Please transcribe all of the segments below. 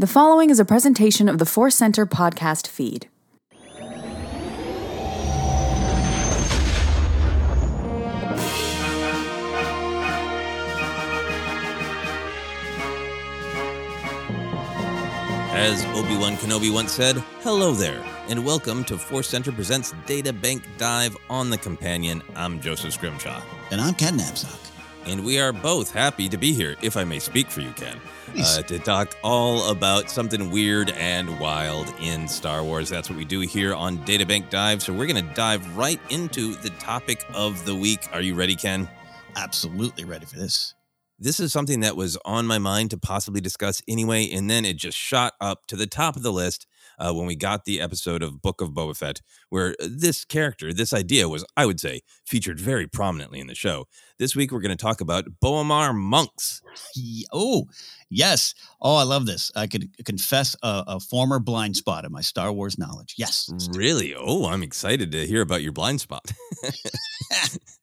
The following is a presentation of the ForceCenter podcast feed. As Obi Wan Kenobi once said, hello there, and welcome to ForceCenter Presents Databank Dive on the Companion. I'm Joseph Scrimshaw. And I'm Ken Napzok. And we are both happy to be here, if I may speak for you, Ken, uh, to talk all about something weird and wild in Star Wars. That's what we do here on Databank Dive. So we're going to dive right into the topic of the week. Are you ready, Ken? Absolutely ready for this. This is something that was on my mind to possibly discuss anyway, and then it just shot up to the top of the list uh, when we got the episode of Book of Boba Fett, where this character, this idea was, I would say, featured very prominently in the show. This week, we're going to talk about B'omarr monks. Oh, yes. Oh, I love this. I could confess a, a former blind spot in my Star Wars knowledge. Yes. let's do it. Really? Oh, I'm excited to hear about your blind spot.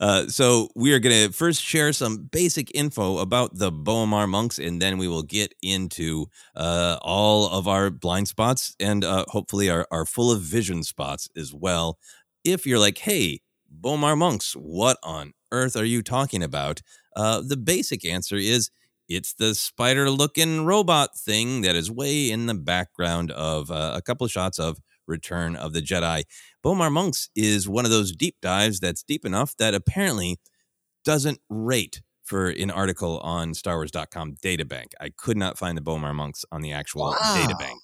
uh, so we are going to first share some basic info about the B'omarr monks, and then we will get into uh, all of our blind spots and uh, hopefully our, our full of vision spots as well. If you're like, hey, B'omarr monks, what on earth are you talking about? Uh, the basic answer is it's the spider looking robot thing that is way in the background of uh, a couple of shots of Return of the Jedi. B'omarr Monks is one of those deep dives that's deep enough that apparently doesn't rate for an article on StarWars.com databank. I could not find the B'omarr Monks on the actual Wow. databank.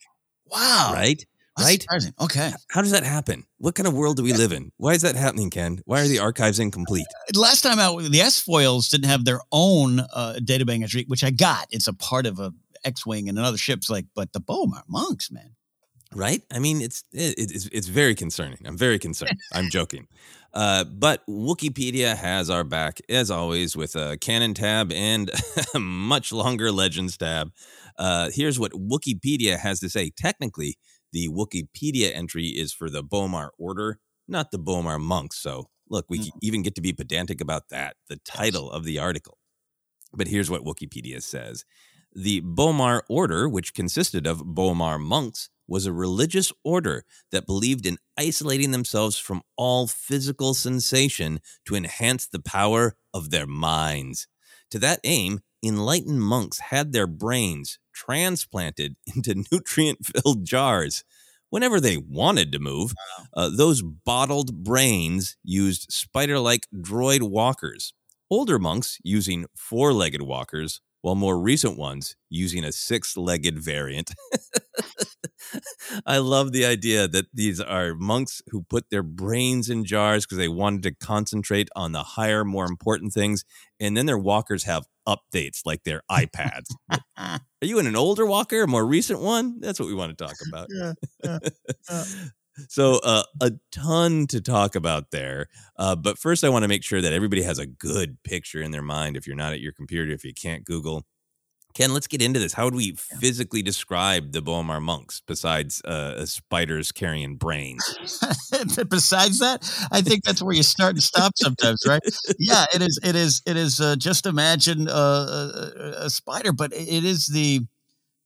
Wow. Right? That's right? surprising. Okay. How does that happen? What kind of world do we live in? Why is that happening, Ken? Why are the archives incomplete? Last time out, the S foils didn't have their own uh, databank entry, which I got. It's a part of a X-wing and another ship's like, but the B'omarr monks, man. Right? I mean, it's it, it's it's very concerning. I'm very concerned. I'm joking, uh, but Wikipedia has our back as always with a canon tab and a much longer legends tab. Uh, here's what Wikipedia has to say. Technically, the Wikipedia entry is for the B'omarr Order, not the B'omarr monks. So look, we Mm. even get to be pedantic about that. The title of the article. But here's what Wikipedia says. The B'omarr order, which consisted of B'omarr monks, was a religious order that believed in isolating themselves from all physical sensation to enhance the power of their minds. To that aim, enlightened monks had their brains transplanted into nutrient filled jars. Whenever they wanted to move, uh, those bottled brains used spider like droid walkers. Older monks using four legged walkers, while more recent ones using a six legged variant. I love the idea that these are monks who put their brains in jars because they wanted to concentrate on the higher, more important things. And then their walkers have updates like their iPads. Are you in an older walker, a more recent one? That's what we want to talk about. Yeah, yeah, yeah. so, uh, a ton to talk about there. Uh, but first, I want to make sure that everybody has a good picture in their mind. If you're not at your computer, if you can't Google, Ken, let's get into this. How would we physically describe the B'omarr monks besides uh, spiders carrying brains? Besides that, I think that's where you start and stop sometimes, right? Yeah, it is. It is. It is. Uh, just imagine uh, a, a spider, but it is the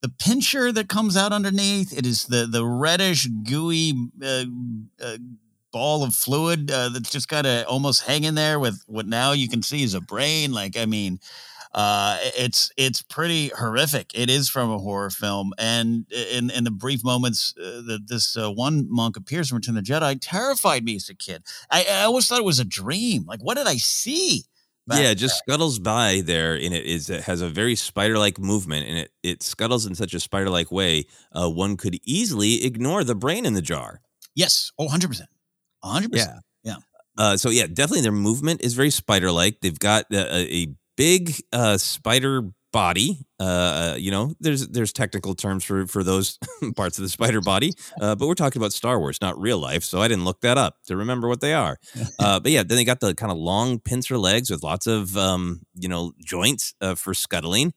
the pincher that comes out underneath. It is the the reddish, gooey uh, uh, ball of fluid uh, that's just kind of almost hanging there with what now you can see is a brain. Like, I mean. Uh, it's it's pretty horrific. It is from a horror film, and in in the brief moments uh, that this uh, one monk appears in Return of the Jedi, terrified me as a kid. I, I always thought it was a dream. Like, what did I see? Back yeah, it just scuttles by there, and it is it has a very spider-like movement, and it it scuttles in such a spider-like way. Uh, one could easily ignore the brain in the jar. Yes. Oh, 100%. 100%. Yeah. yeah. Uh, so yeah, definitely their movement is very spider-like. They've got a, a, a big uh, spider body. Uh, you know, there's there's technical terms for for those parts of the spider body, uh, but we're talking about Star Wars, not real life. So I didn't look that up to remember what they are. Uh, but yeah, then they got the kind of long pincer legs with lots of um, you know joints uh, for scuttling.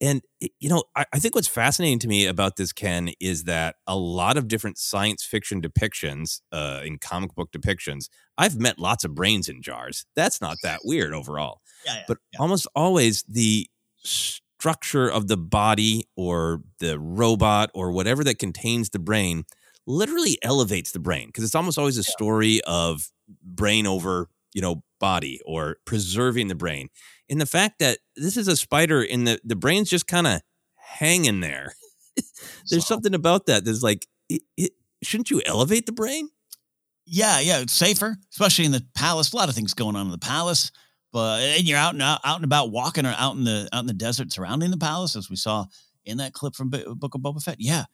And you know, I, I think what's fascinating to me about this, Ken, is that a lot of different science fiction depictions, uh, in comic book depictions, I've met lots of brains in jars. That's not that weird overall. Yeah, yeah, But yeah. almost always the structure of the body or the robot or whatever that contains the brain literally elevates the brain because it's almost always a story of brain over you know body or preserving the brain. And the fact that this is a spider and the, the brain's just kind of hanging there. There's So- something about that that's like it, it, shouldn't you elevate the brain? Yeah, yeah, it's safer, especially in the palace. A lot of things going on in the palace, and you're out and out, out and about walking or out in the out in the desert surrounding the palace, as we saw in that clip from B- Book of Boba Fett. Yeah,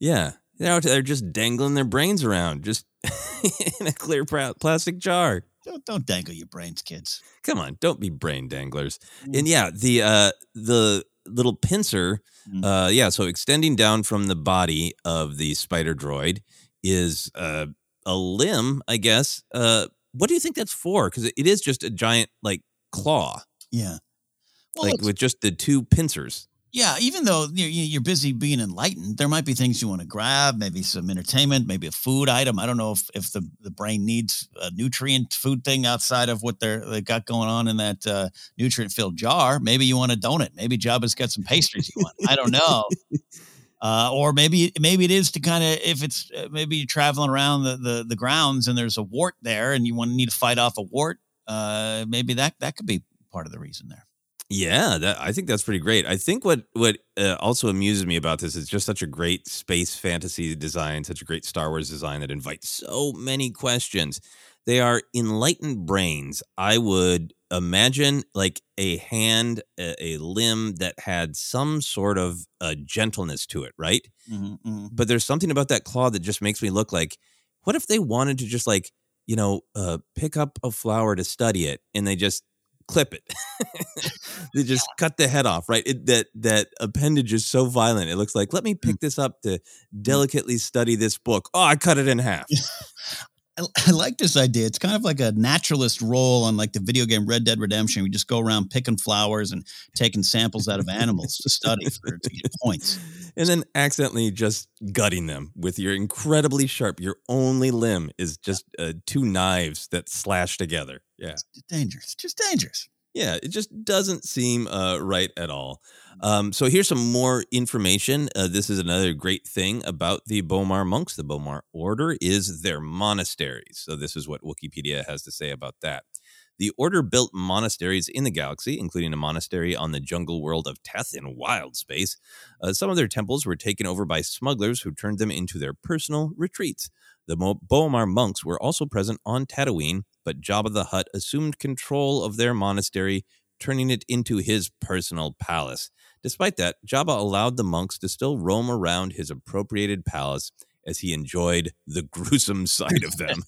yeah they're out there just dangling their brains around just in a clear plastic jar don't don't dangle your brains, kids. come on don't be brain danglers Mm. and yeah the uh the little pincer Mm. uh yeah so extending down from the body of the spider droid is uh a limb i guess uh what do you think that's for because it is just a giant like claw Yeah. Well, like with just the two pincers yeah. Even though you're, you're busy being enlightened, there might be things you want to grab, maybe some entertainment, maybe a food item. I don't know if, if the, the brain needs a nutrient food thing outside of what they're they got going on in that uh, nutrient filled jar. Maybe you want a donut. Maybe Jabba's got some pastries you want. I don't know. Uh, or maybe maybe it is to kind of if it's uh, maybe you're traveling around the, the the grounds and there's a wart there and you want to need to fight off a wart. Uh, maybe that that could be part of the reason there. Yeah, that I think that's pretty great. I think what what uh, also amuses me about this is just such a great space fantasy design, such a great Star Wars design that invites so many questions. They are enlightened brains. I would imagine like a hand, a, a limb that had some sort of uh, gentleness to it, right? Mm-hmm, mm-hmm. But there's something about that claw that just makes me look like, what if they wanted to just like, you know, uh, pick up a flower to study it, and they just clip it. they just cut the head off, right? It, that that appendage is so violent. It looks like let me pick this up to delicately study this book. Oh, I cut it in half. I, I like this idea. It's kind of like a naturalist role on like the video game Red Dead Redemption. We just go around picking flowers and taking samples out of animals to study for to get points. and then accidentally just gutting them with your incredibly sharp. Your only limb is just uh, two knives that slash together. Yeah. It's dangerous. Just dangerous. Yeah, it just doesn't seem uh, right at all. Um, so here's some more information. Uh, this is another great thing about the B'omarr monks. The B'omarr order is their monasteries. So this is what Wikipedia has to say about that. The order built monasteries in the galaxy, including a monastery on the jungle world of Teth in wild space. Uh, some of their temples were taken over by smugglers who turned them into their personal retreats. The B'omarr monks were also present on Tatooine, but Jabba the Hutt assumed control of their monastery, turning it into his personal palace. Despite that, Jabba allowed the monks to still roam around his appropriated palace as he enjoyed the gruesome sight of them.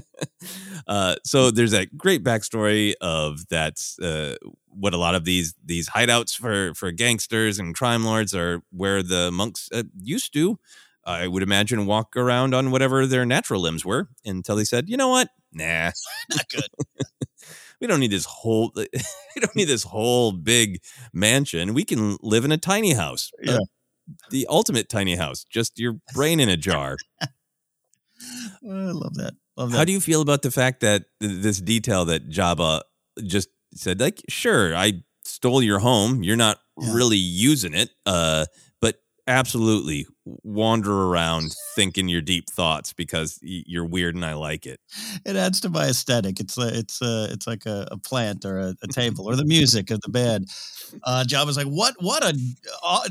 uh, so there's that great backstory of that's uh, what a lot of these these hideouts for for gangsters and crime lords are where the monks uh, used to. I would imagine walk around on whatever their natural limbs were until they said, "You know what? Nah, Not good. we don't need this whole we don't need this whole big mansion. We can live in a tiny house. Uh, Yeah. the ultimate tiny house, just your brain in a jar. I love that. Love that. How do you feel about the fact that this detail that Jabba just said, like, sure, I stole your home. You're not Yeah. really using it, uh, absolutely wander around thinking your deep thoughts because you're weird and I like it. it adds to my aesthetic. It's a, it's a, it's like a, a plant or a, a table or the music of the band. Uh, Jabba's like, what, what a uh,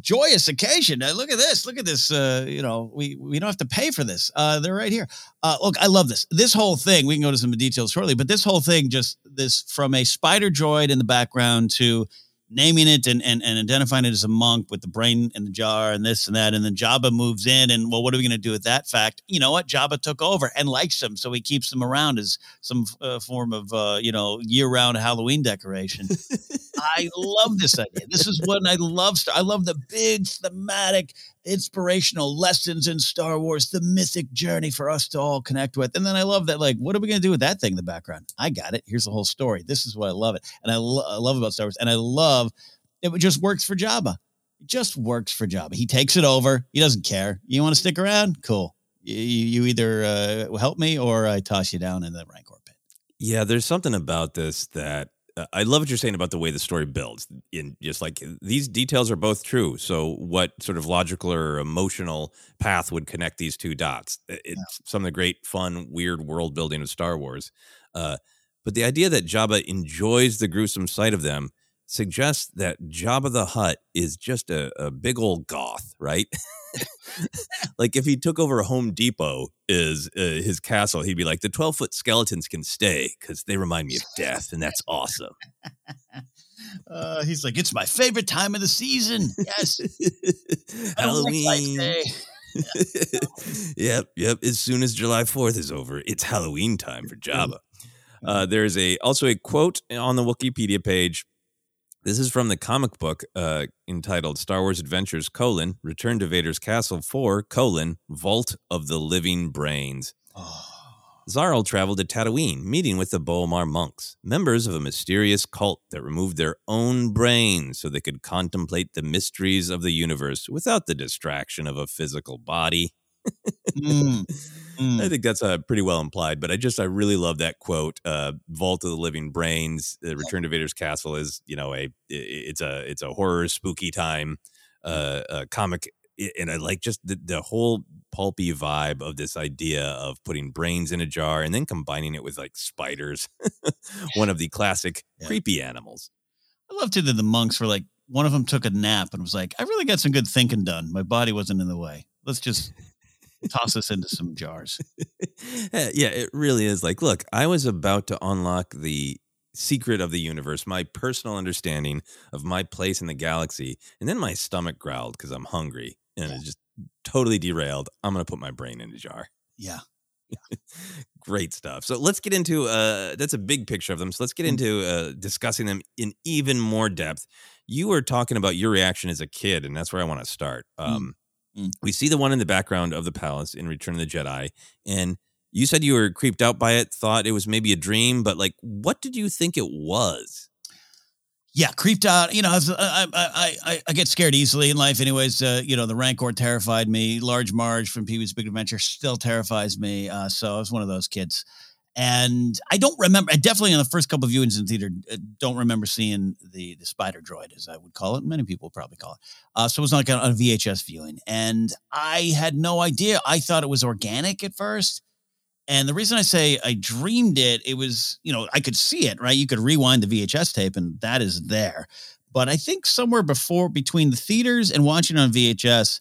joyous occasion! Uh, look at this, look at this. Uh, you know, we we don't have to pay for this. Uh, they're right here. Uh, look, I love this. This whole thing. We can go to some details shortly, but this whole thing, just this from a spider droid in the background to naming it and, and, and identifying it as a monk with the brain in the jar and this and that. And then Jabba moves in and well, what are we going to do with that fact? You know what? Jabba took over and likes him. So he keeps them around as some uh, form of, uh, you know, year round Halloween decoration. I love this idea. This is what I love. I love the big thematic, inspirational lessons in Star Wars, the mythic journey for us to all connect with. And then I love that, like, what are we going to do with that thing in the background? I got it. Here's the whole story. This is what I love it. And I, lo- I love about Star Wars. And I love it just works for Jabba. It just works for Jabba. He takes it over. He doesn't care. You want to stick around? Cool. You, you either uh, help me or I toss you down in the Rancor pit. Yeah, there's something about this that uh, I love what you're saying about the way the story builds. In just like these details are both true. So, what sort of logical or emotional path would connect these two dots? It's yeah. some of the great, fun, weird world building of Star Wars. Uh, but the idea that Jabba enjoys the gruesome sight of them suggests that Jabba the Hutt is just a, a big old goth, right? like if he took over Home Depot is uh, his castle, he'd be like, the 12 foot skeletons can stay because they remind me of death, and that's awesome. Uh, he's like, it's my favorite time of the season. Yes. Halloween. yep, yep. As soon as July 4th is over, it's Halloween time for Jabba. Uh, there's a also a quote on the Wikipedia page this is from the comic book uh, entitled Star Wars Adventures, colon, Return to Vader's Castle 4, colon, Vault of the Living Brains. Oh. Zarl traveled to Tatooine, meeting with the B'omarr monks, members of a mysterious cult that removed their own brains so they could contemplate the mysteries of the universe without the distraction of a physical body. Mm. Mm. I think that's uh, pretty well implied, but I just I really love that quote. Uh, "Vault of the Living Brains," uh, "Return to Vader's Castle" is you know a it's a it's a horror spooky time uh, uh, comic, and I like just the, the whole pulpy vibe of this idea of putting brains in a jar and then combining it with like spiders, one of the classic yeah. creepy animals. I love to that the monks were like one of them took a nap and was like, "I really got some good thinking done. My body wasn't in the way. Let's just." Toss us into some jars. yeah, it really is like, look, I was about to unlock the secret of the universe, my personal understanding of my place in the galaxy, and then my stomach growled because I'm hungry and yeah. it just totally derailed. I'm going to put my brain in a jar. Yeah. Great stuff. So let's get into uh that's a big picture of them. So let's get mm. into uh discussing them in even more depth. You were talking about your reaction as a kid and that's where I want to start. Mm. Um Mm. We see the one in the background of the palace in Return of the Jedi, and you said you were creeped out by it, thought it was maybe a dream, but like, what did you think it was? Yeah, creeped out. You know, I, I, I, I get scared easily in life, anyways. Uh, you know, the Rancor terrified me. Large Marge from Pee Wee's Big Adventure still terrifies me. Uh, so I was one of those kids. And I don't remember. I definitely in the first couple of viewings in theater uh, don't remember seeing the the spider droid, as I would call it. Many people probably call it. Uh, so it was like a VHS viewing, and I had no idea. I thought it was organic at first. And the reason I say I dreamed it, it was, you know, I could see it, right? You could rewind the VHS tape and that is there. But I think somewhere before between the theaters and watching on VHS,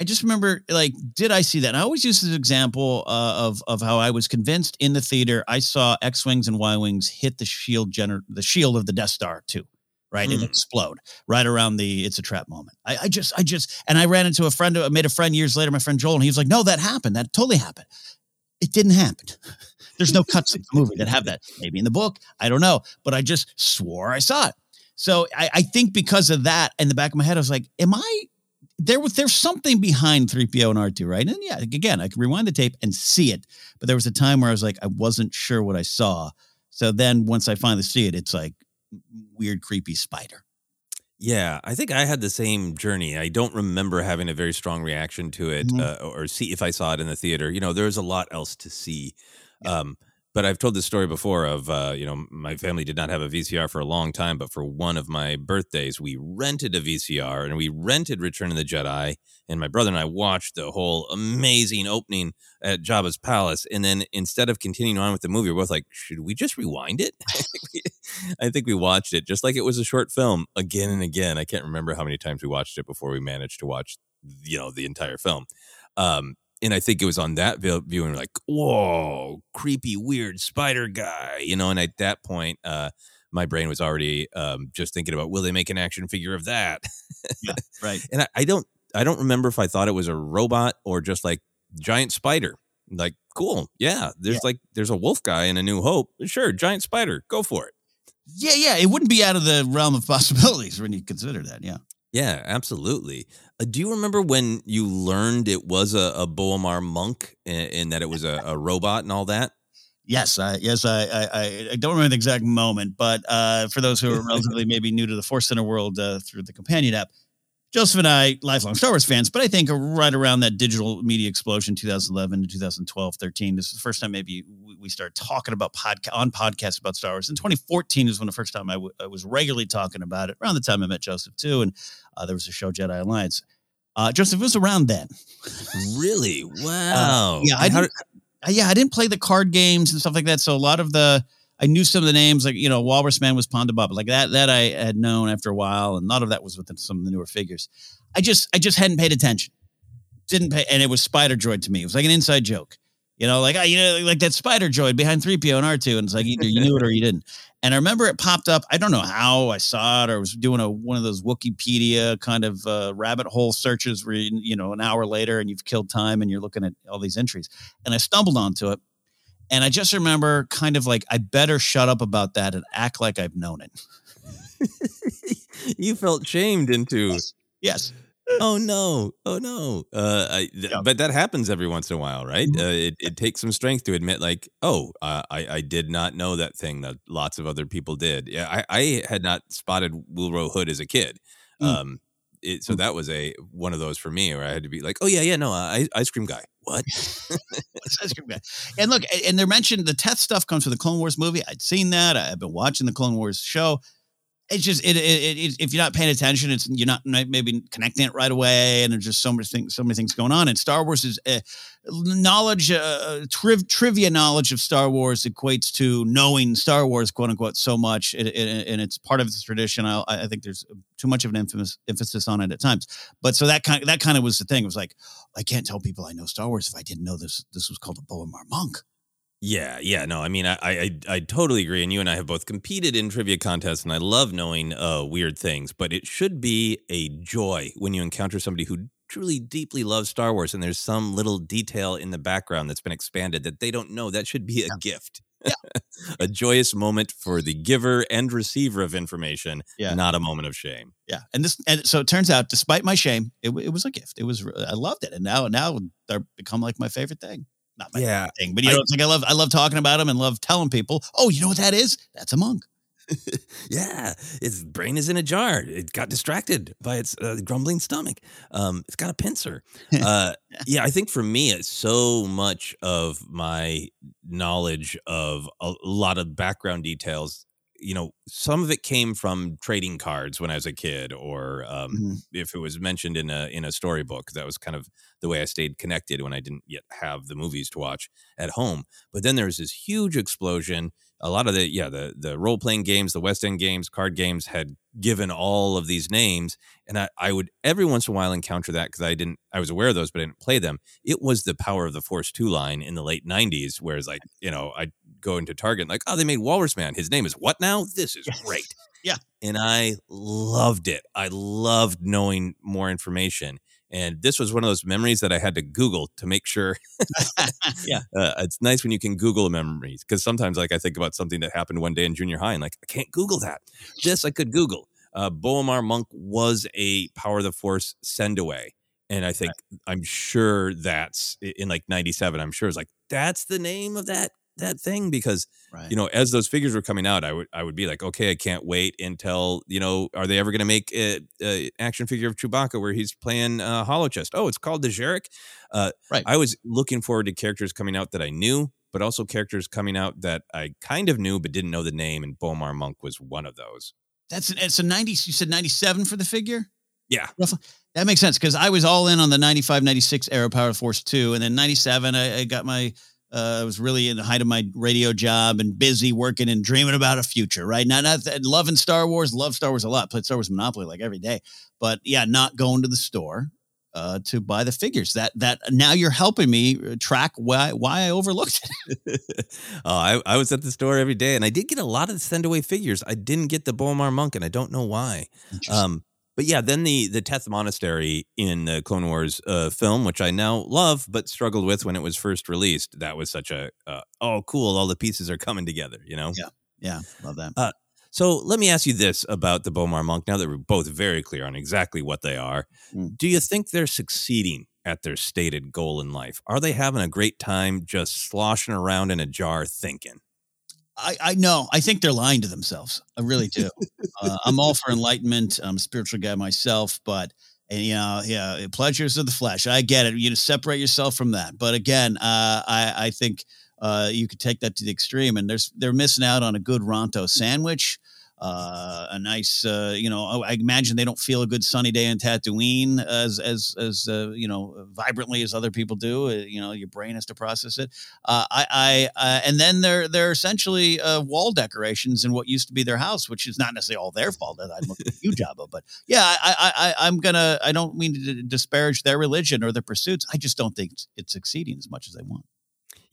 I just remember, like, did I see that? And I always use this example uh, of of how I was convinced in the theater I saw X wings and Y wings hit the shield gener- the shield of the Death Star too, right, mm. and explode right around the it's a trap moment. I, I just, I just, and I ran into a friend, I made a friend years later, my friend Joel, and he was like, "No, that happened. That totally happened." It didn't happen. There's no cuts in the movie that have that. Maybe in the book, I don't know, but I just swore I saw it. So I, I think because of that, in the back of my head, I was like, "Am I?" There was there's something behind 3PO and R2, right? And yeah, again, I could rewind the tape and see it, but there was a time where I was like, I wasn't sure what I saw. So then once I finally see it, it's like weird, creepy spider. Yeah, I think I had the same journey. I don't remember having a very strong reaction to it mm-hmm. uh, or see if I saw it in the theater. You know, there's a lot else to see. Yeah. Um, but I've told this story before of uh, you know my family did not have a VCR for a long time, but for one of my birthdays we rented a VCR and we rented Return of the Jedi, and my brother and I watched the whole amazing opening at Jabba's palace, and then instead of continuing on with the movie, we're both like, should we just rewind it? I think we watched it just like it was a short film again and again. I can't remember how many times we watched it before we managed to watch you know the entire film. Um, and I think it was on that viewing, like, whoa, creepy, weird spider guy, you know. And at that point, uh, my brain was already um, just thinking about, will they make an action figure of that? yeah, right. And I, I, don't, I don't remember if I thought it was a robot or just like giant spider. Like, cool, yeah. There's yeah. like, there's a wolf guy in A New Hope. Sure, giant spider, go for it. Yeah, yeah. It wouldn't be out of the realm of possibilities when you consider that. Yeah. Yeah, absolutely. Uh, do you remember when you learned it was a, a monk and, and, that it was a, a, robot and all that? Yes, I, yes, I, I, I, don't remember the exact moment, but uh, for those who are relatively maybe new to the ForceCenter world uh, through the companion app, Joseph and I, lifelong Star Wars fans, but I think right around that digital media explosion, 2011 to 2012, 13, this is the first time maybe we started talking about podcast on podcasts about Star Wars. In 2014 is when the first time I, w- I was regularly talking about it. Around the time I met Joseph too, and uh, there was a show Jedi Alliance. Uh, Joseph was around then. really? Wow. Uh, yeah, I didn't, yeah, I didn't play the card games and stuff like that. So a lot of the I knew some of the names, like you know, Walrus Man was Ponda Baba, like that. That I had known after a while, and a lot of that was with some of the newer figures. I just, I just hadn't paid attention. Didn't pay, and it was Spider Droid to me. It was like an inside joke, you know, like I, you know, like that Spider Droid behind three PO and R two, and it's like either you knew it or you didn't. And I remember it popped up. I don't know how I saw it, or was doing a one of those Wikipedia kind of uh, rabbit hole searches where you, you know an hour later and you've killed time and you're looking at all these entries, and I stumbled onto it and I just remember kind of like, I better shut up about that and act like I've known it. you felt shamed into. Yes. yes. oh no! Oh no! Uh, I, th- yeah. But that happens every once in a while, right? Mm-hmm. Uh, it, it takes some strength to admit, like, oh, uh, I I did not know that thing that lots of other people did. Yeah, I, I had not spotted Willrow Hood as a kid. Mm. Um, it, so mm. that was a one of those for me where I had to be like, oh yeah, yeah, no, I, ice cream guy. What? ice cream guy. And look, and they're mentioned the Teth stuff comes from the Clone Wars movie. I'd seen that. I've been watching the Clone Wars show it's just it, it, it, if you're not paying attention, it's you're not maybe connecting it right away, and there's just so many things, so many things going on. And Star Wars is uh, knowledge, uh, triv- trivia knowledge of Star Wars equates to knowing Star Wars, quote unquote, so much, and it's part of the tradition. I, I, think there's too much of an emphasis emphasis on it at times. But so that kind of, that kind of was the thing. It was like I can't tell people I know Star Wars if I didn't know this. This was called a B'omarr monk. Yeah, yeah, no, I mean, I, I, I totally agree, and you and I have both competed in trivia contests, and I love knowing uh, weird things. But it should be a joy when you encounter somebody who truly deeply loves Star Wars, and there's some little detail in the background that's been expanded that they don't know. That should be a yeah. gift, yeah. a joyous moment for the giver and receiver of information, yeah. not a moment of shame. Yeah, and this, and so it turns out, despite my shame, it, it was a gift. It was, I loved it, and now, now they're become like my favorite thing not my yeah. thing, but you know, I, it's like I love I love talking about them and love telling people, oh, you know what that is? That's a monk. yeah, its brain is in a jar. It got distracted by its uh, grumbling stomach. Um, it's got a pincer. Uh, yeah, I think for me, it's so much of my knowledge of a lot of background details you know, some of it came from trading cards when I was a kid, or um, mm-hmm. if it was mentioned in a in a storybook. That was kind of the way I stayed connected when I didn't yet have the movies to watch at home. But then there was this huge explosion. A lot of the yeah the the role playing games, the West End games, card games had given all of these names, and I, I would every once in a while encounter that because I didn't I was aware of those, but I didn't play them. It was the Power of the Force two line in the late '90s, whereas like you know I go into Target and like, oh, they made Walrus Man. His name is what now? This is great. yeah. And I loved it. I loved knowing more information. And this was one of those memories that I had to Google to make sure. yeah. Uh, it's nice when you can Google memories because sometimes, like, I think about something that happened one day in junior high and, like, I can't Google that. This I could Google. Uh, Monk was a Power of the Force send away. And I think, right. I'm sure that's in like 97, I'm sure it's like, that's the name of that that thing because right. you know as those figures were coming out i would i would be like okay i can't wait until you know are they ever going to make an action figure of chewbacca where he's playing uh, holochest oh it's called the Dejarik uh, right. I was looking forward to characters coming out that i knew but also characters coming out that i kind of knew but didn't know the name and B'omarr monk was one of those. That's an, it's a 90 you said 97 for the figure? Yeah. That makes sense because i was all in on the 95 96 era power force 2 and then 97 I, I got my uh, I was really in the height of my radio job and busy working and dreaming about a future, right? Not, not loving Star Wars, love Star Wars a lot, played Star Wars Monopoly like every day. But yeah, not going to the store uh, to buy the figures. That that now you're helping me uh, track why why I overlooked it. oh, I, I was at the store every day, and I did get a lot of the send away figures. I didn't get the B'omarr monk, and I don't know why. Um, but yeah, then the the Teth Monastery in the Clone Wars uh, film, which I now love, but struggled with when it was first released. That was such a uh, oh cool, all the pieces are coming together. You know? Yeah, yeah, love that. Uh, so let me ask you this about the B'omarr Monk. Now that we're both very clear on exactly what they are, mm. do you think they're succeeding at their stated goal in life? Are they having a great time just sloshing around in a jar thinking? I, I know. I think they're lying to themselves. I really do. uh, I'm all for enlightenment. I'm a spiritual guy myself, but and you know, yeah, pleasures of the flesh. I get it. You to separate yourself from that. But again, uh, I I think uh, you could take that to the extreme, and there's they're missing out on a good Ronto sandwich uh, a nice, uh, you know, I imagine they don't feel a good sunny day in Tatooine as as as uh, you know vibrantly as other people do. Uh, you know, your brain has to process it. Uh, I, I uh, and then they're they're essentially wall decorations in what used to be their house, which is not necessarily all their fault. I'm a huge job of, but yeah, I, I I'm gonna I don't mean to disparage their religion or their pursuits. I just don't think it's succeeding as much as they want.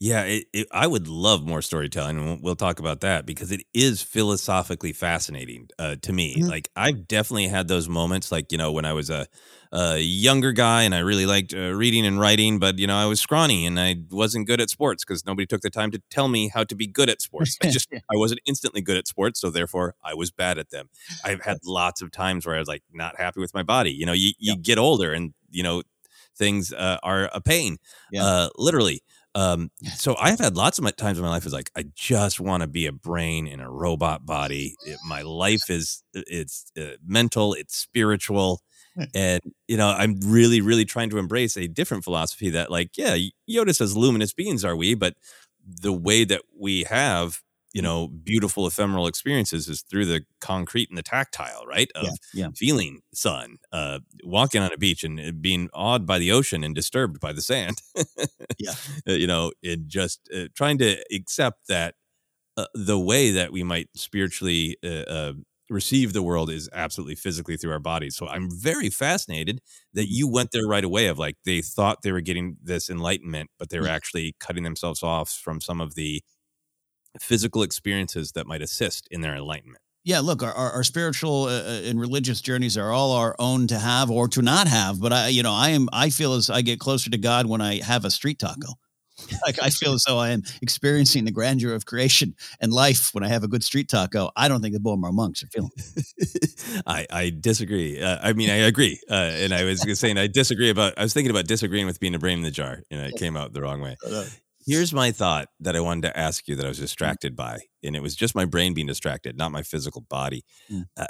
Yeah, it, it, I would love more storytelling, and we'll, we'll, talk about that because it is philosophically fascinating uh, to me. Mm-hmm. Like I've definitely had those moments, like you know, when I was a, a younger guy and I really liked uh, reading and writing, but you know, I was scrawny and I wasn't good at sports because nobody took the time to tell me how to be good at sports. I just I wasn't instantly good at sports, so therefore I was bad at them. I've had lots of times where I was like not happy with my body. You know, you you get older and you know things uh, are a pain, yeah. Uh, literally. Um, so I've had lots of my, times in my life is like I just want to be a brain in a robot body. It, my life is it's uh, mental, it's spiritual, and you know I'm really really trying to embrace a different philosophy that like yeah Yoda says luminous beings are we, but the way that we have you know beautiful ephemeral experiences is through the concrete and the tactile right of yeah, yeah. feeling sun uh walking on a beach and uh, being awed by the ocean and disturbed by the sand. Yeah. Uh, you know and just uh, trying to accept that uh, the way that we might spiritually uh, receive the world is absolutely physically through our bodies. So i'm very fascinated that you went there right away of like they thought they were getting this enlightenment but they were actually cutting themselves off from some of the physical experiences that might assist in their enlightenment. Yeah, look, our, our, our spiritual uh, uh, and religious journeys are all our own to have or to not have. But I, you know, I am, I feel as I get closer to God when I have a street taco. like I feel as though I am experiencing the grandeur of creation and life when I have a good street taco. I don't think the B'omarr monks are feeling. I I disagree. Uh, I mean, I agree, uh, and I was saying I disagree about. I was thinking about disagreeing with being a brain in the jar, and it came out the wrong way. Here's my thought that I wanted to ask you that I was mm. distracted by, and it was just my brain being distracted, not my physical body. Mm. Uh,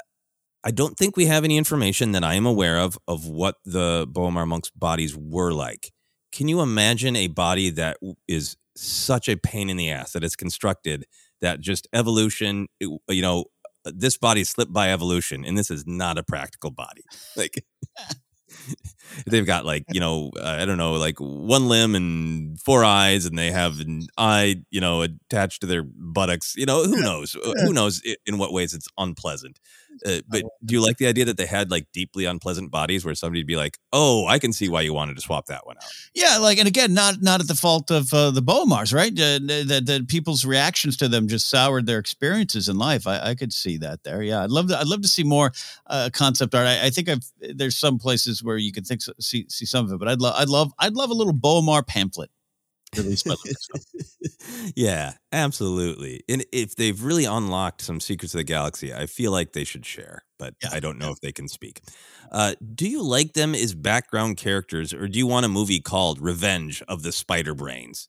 I don't think we have any information that I am aware of of what the B'omarr monks' bodies were like. Can you imagine a body that is such a pain in the ass that it's constructed that just evolution, you know, uh, this body slipped by evolution, and this is not a practical body. Like they've got like you know uh, I don't know like one limb and four eyes, and they have an eye you know attached to their buttocks. You know who knows uh, who knows in what ways it's unpleasant. Uh, but do you like the idea that they had like deeply unpleasant bodies where somebody'd be like, "Oh, I can see why you wanted to swap that one out." Yeah, like, and again, not not at the fault of uh, the B'omarrs, right? That uh, people's reactions to them just soured their experiences in life. I, I could see that there. Yeah, I'd love to. I'd love to see more uh, concept art. I, I, think I've there's some places where you can think see see some of it, but I'd love I'd love I'd love a little B'omarr pamphlet released by yeah, absolutely. And if they've really unlocked some secrets of the galaxy, I feel like they should share, but yeah, I don't know yeah. if they can speak. Uh, do you like them as background characters, or do you want a movie called Revenge of the Spider Brains?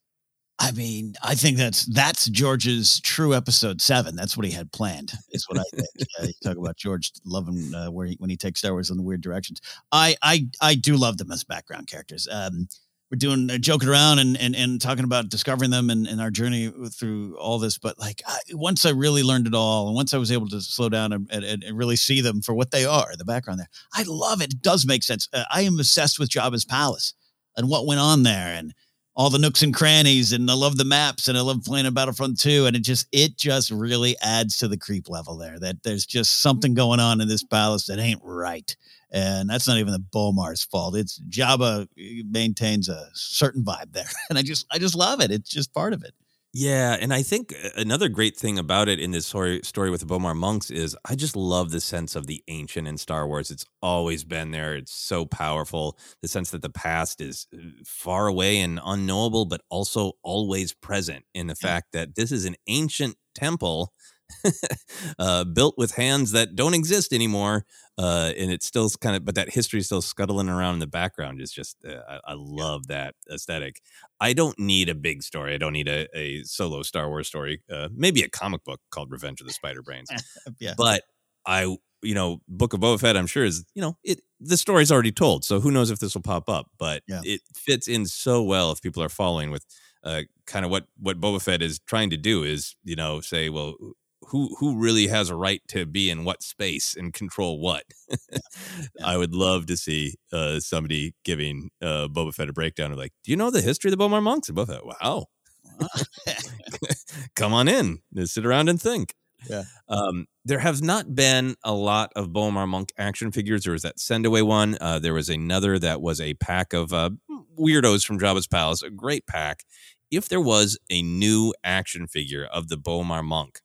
I mean, I think that's that's George's true episode seven. That's what he had planned. Is what I think. uh, you talk about George loving uh, where he, when he takes Star Wars in the weird directions. I I I do love them as background characters. Um, we're doing uh, joking around and, and and talking about discovering them and, and our journey through all this but like I, once i really learned it all and once i was able to slow down and, and, and really see them for what they are the background there i love it it does make sense uh, i am obsessed with jabba's palace and what went on there and all the nooks and crannies and i love the maps and i love playing battlefront 2 and it just it just really adds to the creep level there that there's just something mm-hmm. going on in this palace that ain't right and that's not even the B'omarr's fault. It's Jabba uh, maintains a certain vibe there, and I just I just love it. It's just part of it. Yeah, and I think uh, another great thing about it in this story story with the B'omarr monks is I just love the sense of the ancient in Star Wars. It's always been there. It's so powerful. The sense that the past is uh, far away and unknowable, but also always present in the fact that this is an ancient temple uh, built with hands that don't exist anymore. Uh, and it's still kind of, but that history is still scuttling around in the background. Is just, uh, I, I, love that aesthetic. I don't need a big story. I don't need a, a solo Star Wars story. Uh, maybe a comic book called Revenge of the Spider Brains. yeah. But I you know, Book of Boba Fett, I'm sure is you know it. The story's already told, so who knows if this will pop up? But Yeah. it fits in so well if people are following with uh, kind of what what Boba Fett is trying to do is you know say, well, who who really has a right to be in what space and control what? I would love to see uh, somebody giving uh, Boba Fett a breakdown of like, do you know the history of the B'omarr monks? And Boba Fett, wow, come on in, Just sit around and think. Yeah. Um, there have not been a lot of B'omarr monk action figures. There was that send away one. Uh, there was another that was a pack of uh, weirdos from Jabba's palace, a great pack. If there was a new action figure of the B'omarr monk,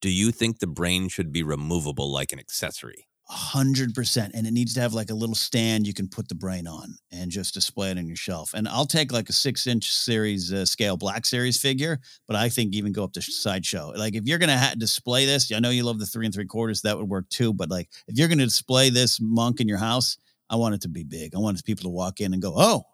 do you think the brain should be removable like an accessory? A hundred percent. And it needs to have like a little stand you can put the brain on and just display it on your shelf. And I'll take like a six inch series uh, scale black series figure, but I think even go up to sideshow. Like if you're gonna ha- display this, I know you love the three and three quarters, that would work too. But like if you're gonna display this monk in your house, I want it to be big. I want people to walk in and go, oh,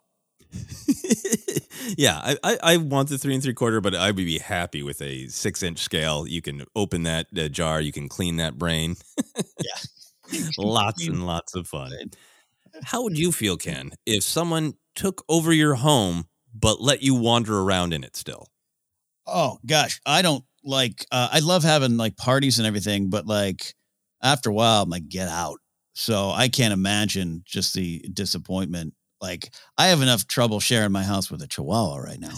yeah, I, I, I want the three and three quarter, but I would be happy with a six inch scale. You can open that uh, jar, you can clean that brain. yeah, lots and lots of fun. How would you feel, Ken, if someone took over your home but let you wander around in it still? Oh gosh, I don't like. Uh, I love having like parties and everything, but like after a while, I'm like, get out. So I can't imagine just the disappointment. Like I have enough trouble sharing my house with a Chihuahua right now.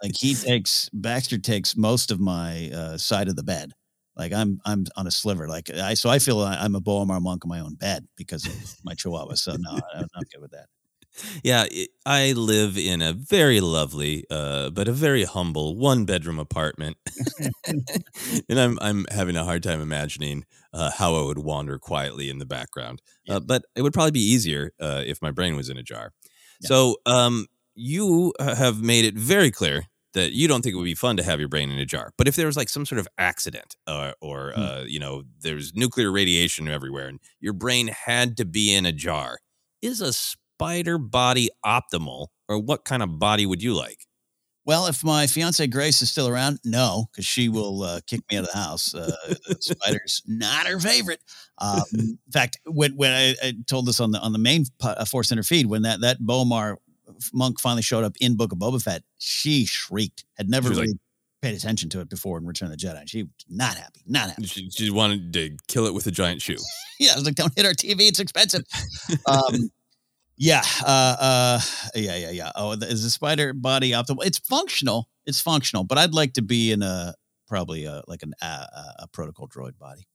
like he takes Baxter takes most of my uh, side of the bed. Like I'm I'm on a sliver. Like I so I feel I'm a B'omarr monk in my own bed because of my Chihuahua. So no, I'm not good with that. Yeah, it, I live in a very lovely, uh, but a very humble one bedroom apartment, and I'm I'm having a hard time imagining uh, how I would wander quietly in the background. Yeah. Uh, but it would probably be easier uh, if my brain was in a jar. Yeah. So um, you uh, have made it very clear that you don't think it would be fun to have your brain in a jar. But if there was like some sort of accident, or, or Hmm. uh, you know, there's nuclear radiation everywhere, and your brain had to be in a jar, is a spider body optimal, or what kind of body would you like? Well, if my fiance Grace is still around, no, because she will uh, kick me out of the house. Uh, spider's not her favorite. Um, in fact, when when I, I told this on the on the main uh, ForceCenter feed, when that that B'omarr monk finally showed up in Book of Boba Fett, she shrieked. Had never was like- paid attention to it before in Return of the Jedi. She was not happy. Not happy. She, she wanted to kill it with a giant shoe. yeah, I was like, don't hit our TV. It's expensive. um, yeah, uh, uh, yeah, yeah, yeah. Oh, is the spider body optimal? It's functional. It's functional, but I'd like to be in a probably a, like an uh, a protocol droid body.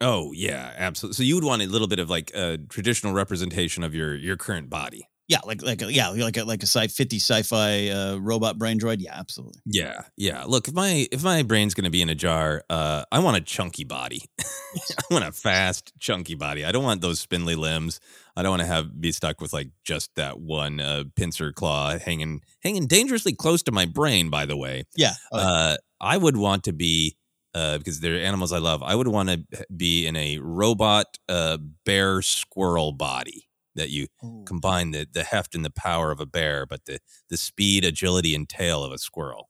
Oh yeah, absolutely. So you would want a little bit of like a traditional representation of your your current body. Yeah, like like a, yeah, like a, like a sci fifty sci-fi uh, robot brain droid. Yeah, absolutely. Yeah, yeah. Look, if my if my brain's gonna be in a jar, uh, I want a chunky body. I want a fast, chunky body. I don't want those spindly limbs. I don't want to have be stuck with like just that one uh, pincer claw hanging hanging dangerously close to my brain. By the way, Yeah, oh, yeah. uh, I would want to be uh, because they're animals I love. I would want to be in a robot uh, bear squirrel body that you Ooh. combine the the heft and the power of a bear, but the the speed, agility, and tail of a squirrel.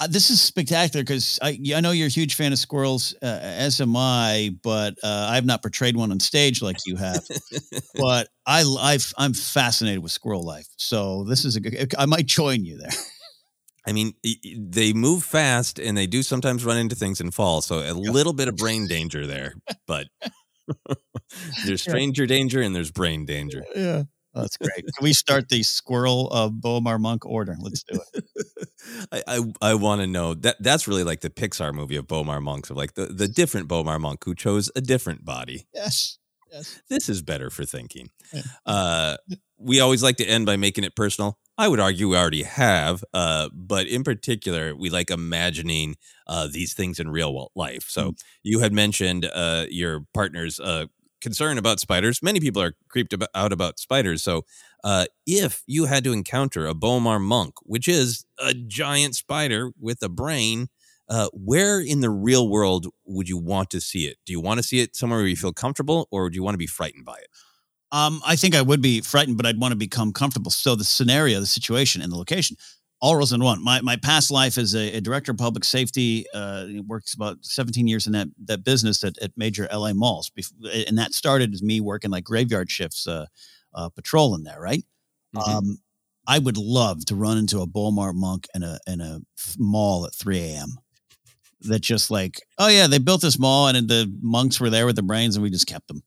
Uh, this is spectacular because I, I know you're a huge fan of squirrels, uh, as am I, but uh, I've not portrayed one on stage like you have. but I, I've, I'm fascinated with squirrel life, so this is a good. I might join you there. I mean, they move fast and they do sometimes run into things and fall. So a little bit of brain danger there, but there's stranger danger and there's brain danger. Yeah, that's great. Can we start the squirrel uh, B'omarr monk order? Let's do it. I I, I want to know that that's really like the Pixar movie of B'omarr monks of like the, the different B'omarr monk who chose a different body. Yes, yes. This is better for thinking. Yeah. Uh, we always like to end by making it personal. I would argue we already have, uh, but in particular, we like imagining uh, these things in real life. So you had mentioned uh, your partner's uh, concern about spiders. Many people are creeped about, out about spiders. So uh, if you had to encounter a B'omarr monk, which is a giant spider with a brain, uh, where in the real world would you want to see it? Do you want to see it somewhere where you feel comfortable, or do you want to be frightened by it? Um, I think I would be frightened, but I'd want to become comfortable. So the scenario, the situation, and the location all roles in one. My my past life as a, a director of public safety uh, works about 17 years in that that business at, at major LA malls, and that started as me working like graveyard shifts, uh, uh, patrolling there. Right. Mm-hmm. Um, I would love to run into a B'omarr monk in a in a mall at 3 a.m. That just like, oh yeah, they built this mall and the monks were there with the brains and we just kept them,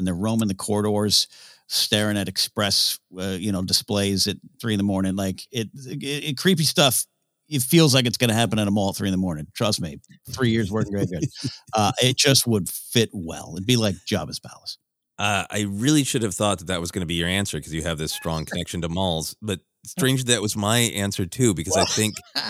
and they're roaming the corridors staring at express, uh, you know, displays at three in the morning. Like it, it, it creepy stuff. It feels like it's going to happen at a mall at three in the morning. Trust me, three years working graveyard. Uh, it just would fit well. It'd be like Jabba's palace. Uh, I really should have thought that that was going to be your answer because you have this strong connection to malls. But strange that was my answer too, because I think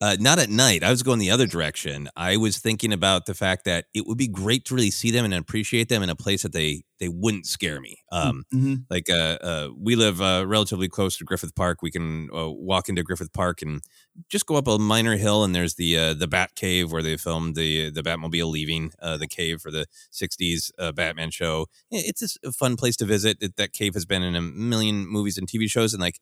Uh, not at night. I was going the other direction. I was thinking about the fact that it would be great to really see them and appreciate them in a place that they they wouldn't scare me. Mm, Um, mm-hmm. like uh, uh, we live uh, relatively close to Griffith Park. We can uh, walk into Griffith Park and just go up a minor hill, and there's the uh, the Bat Cave where they filmed the the Batmobile leaving uh, the cave for the '60s uh, Batman show. It's just a fun place to visit. It, that cave has been in a million movies and TV shows, and like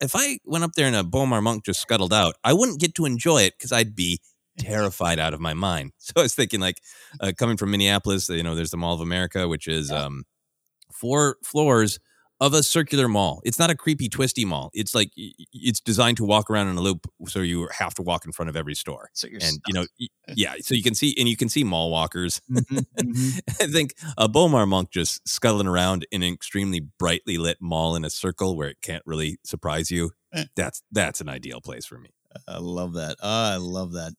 if I went up there and a B'omarr monk just scuttled out, I wouldn't get to enjoy it because I'd be terrified out of my mind. So I was thinking, like, uh, coming from Minneapolis, you know, there's the Mall of America, which is um, four floors of a circular mall. It's not a creepy, twisty mall. It's like it's designed to walk around in a loop, so you have to walk in front of every store. So you're and stuck. you know, yeah, so you can see and you can see mall walkers. Mhm, mhm. I think a B'omarr monk just scuttling around in an extremely brightly lit mall in a circle where it can't really surprise you. Eh. That's that's an ideal place for me. I love that. Oh, I love that.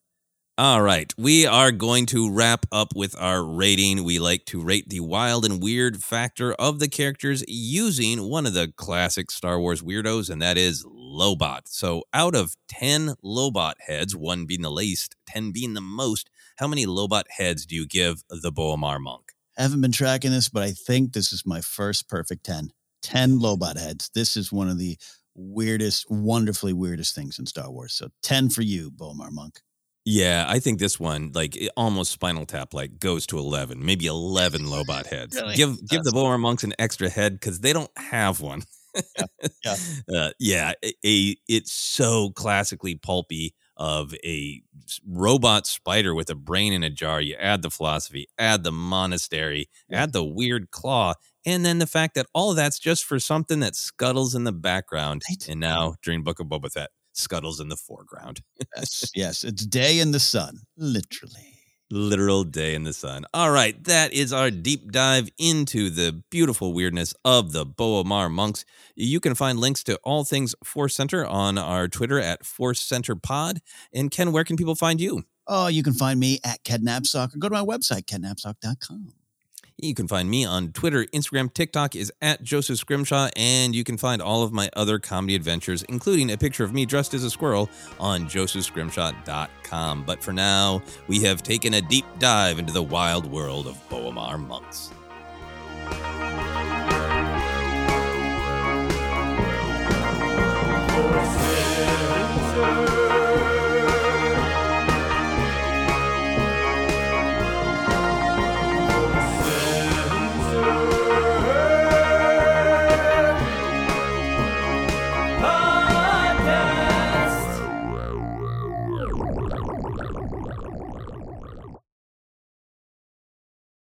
All right, we are going to wrap up with our rating. We like to rate the wild and weird factor of the characters using one of the classic Star Wars weirdos, and that is Lobot. So, out of 10 Lobot heads, one being the least, 10 being the most, how many Lobot heads do you give the B'omarr monk? I haven't been tracking this, but I think this is my first perfect 10. 10 Lobot heads. This is one of the weirdest, wonderfully weirdest things in Star Wars. So 10 for you, B'omarr Monk. Yeah, I think this one, like almost Spinal Tap, like goes to eleven, maybe eleven Lobot heads. Really? Give give the That's- Boar monks an extra head because they don't have one. yeah. uh, yeah. A, a- it's so classically pulpy of a robot spider with a brain in a jar. You add the philosophy, add the monastery, Yeah. add the weird claw, and then the fact that all of that's just for something that scuttles in the background. Right. And now during Book of Boba Fett, scuttles in the foreground. Yes, yes. It's day in the sun, literally. literal day in the sun. All right, that is our deep dive into the beautiful weirdness of the B'omarr monks. You can find links to all things ForceCenter on our Twitter at ForceCenter Pod. And Ken, where can people find you? Oh, you can find me at KenNapzok or go to my website, kennapzok.com. You can find me on Twitter, Instagram, TikTok is at Joseph Scrimshaw, and you can find all of my other comedy adventures, including a picture of me dressed as a squirrel, on josephscrimshaw.com. But for now, we have taken a deep dive into the wild world of B'omarr monks.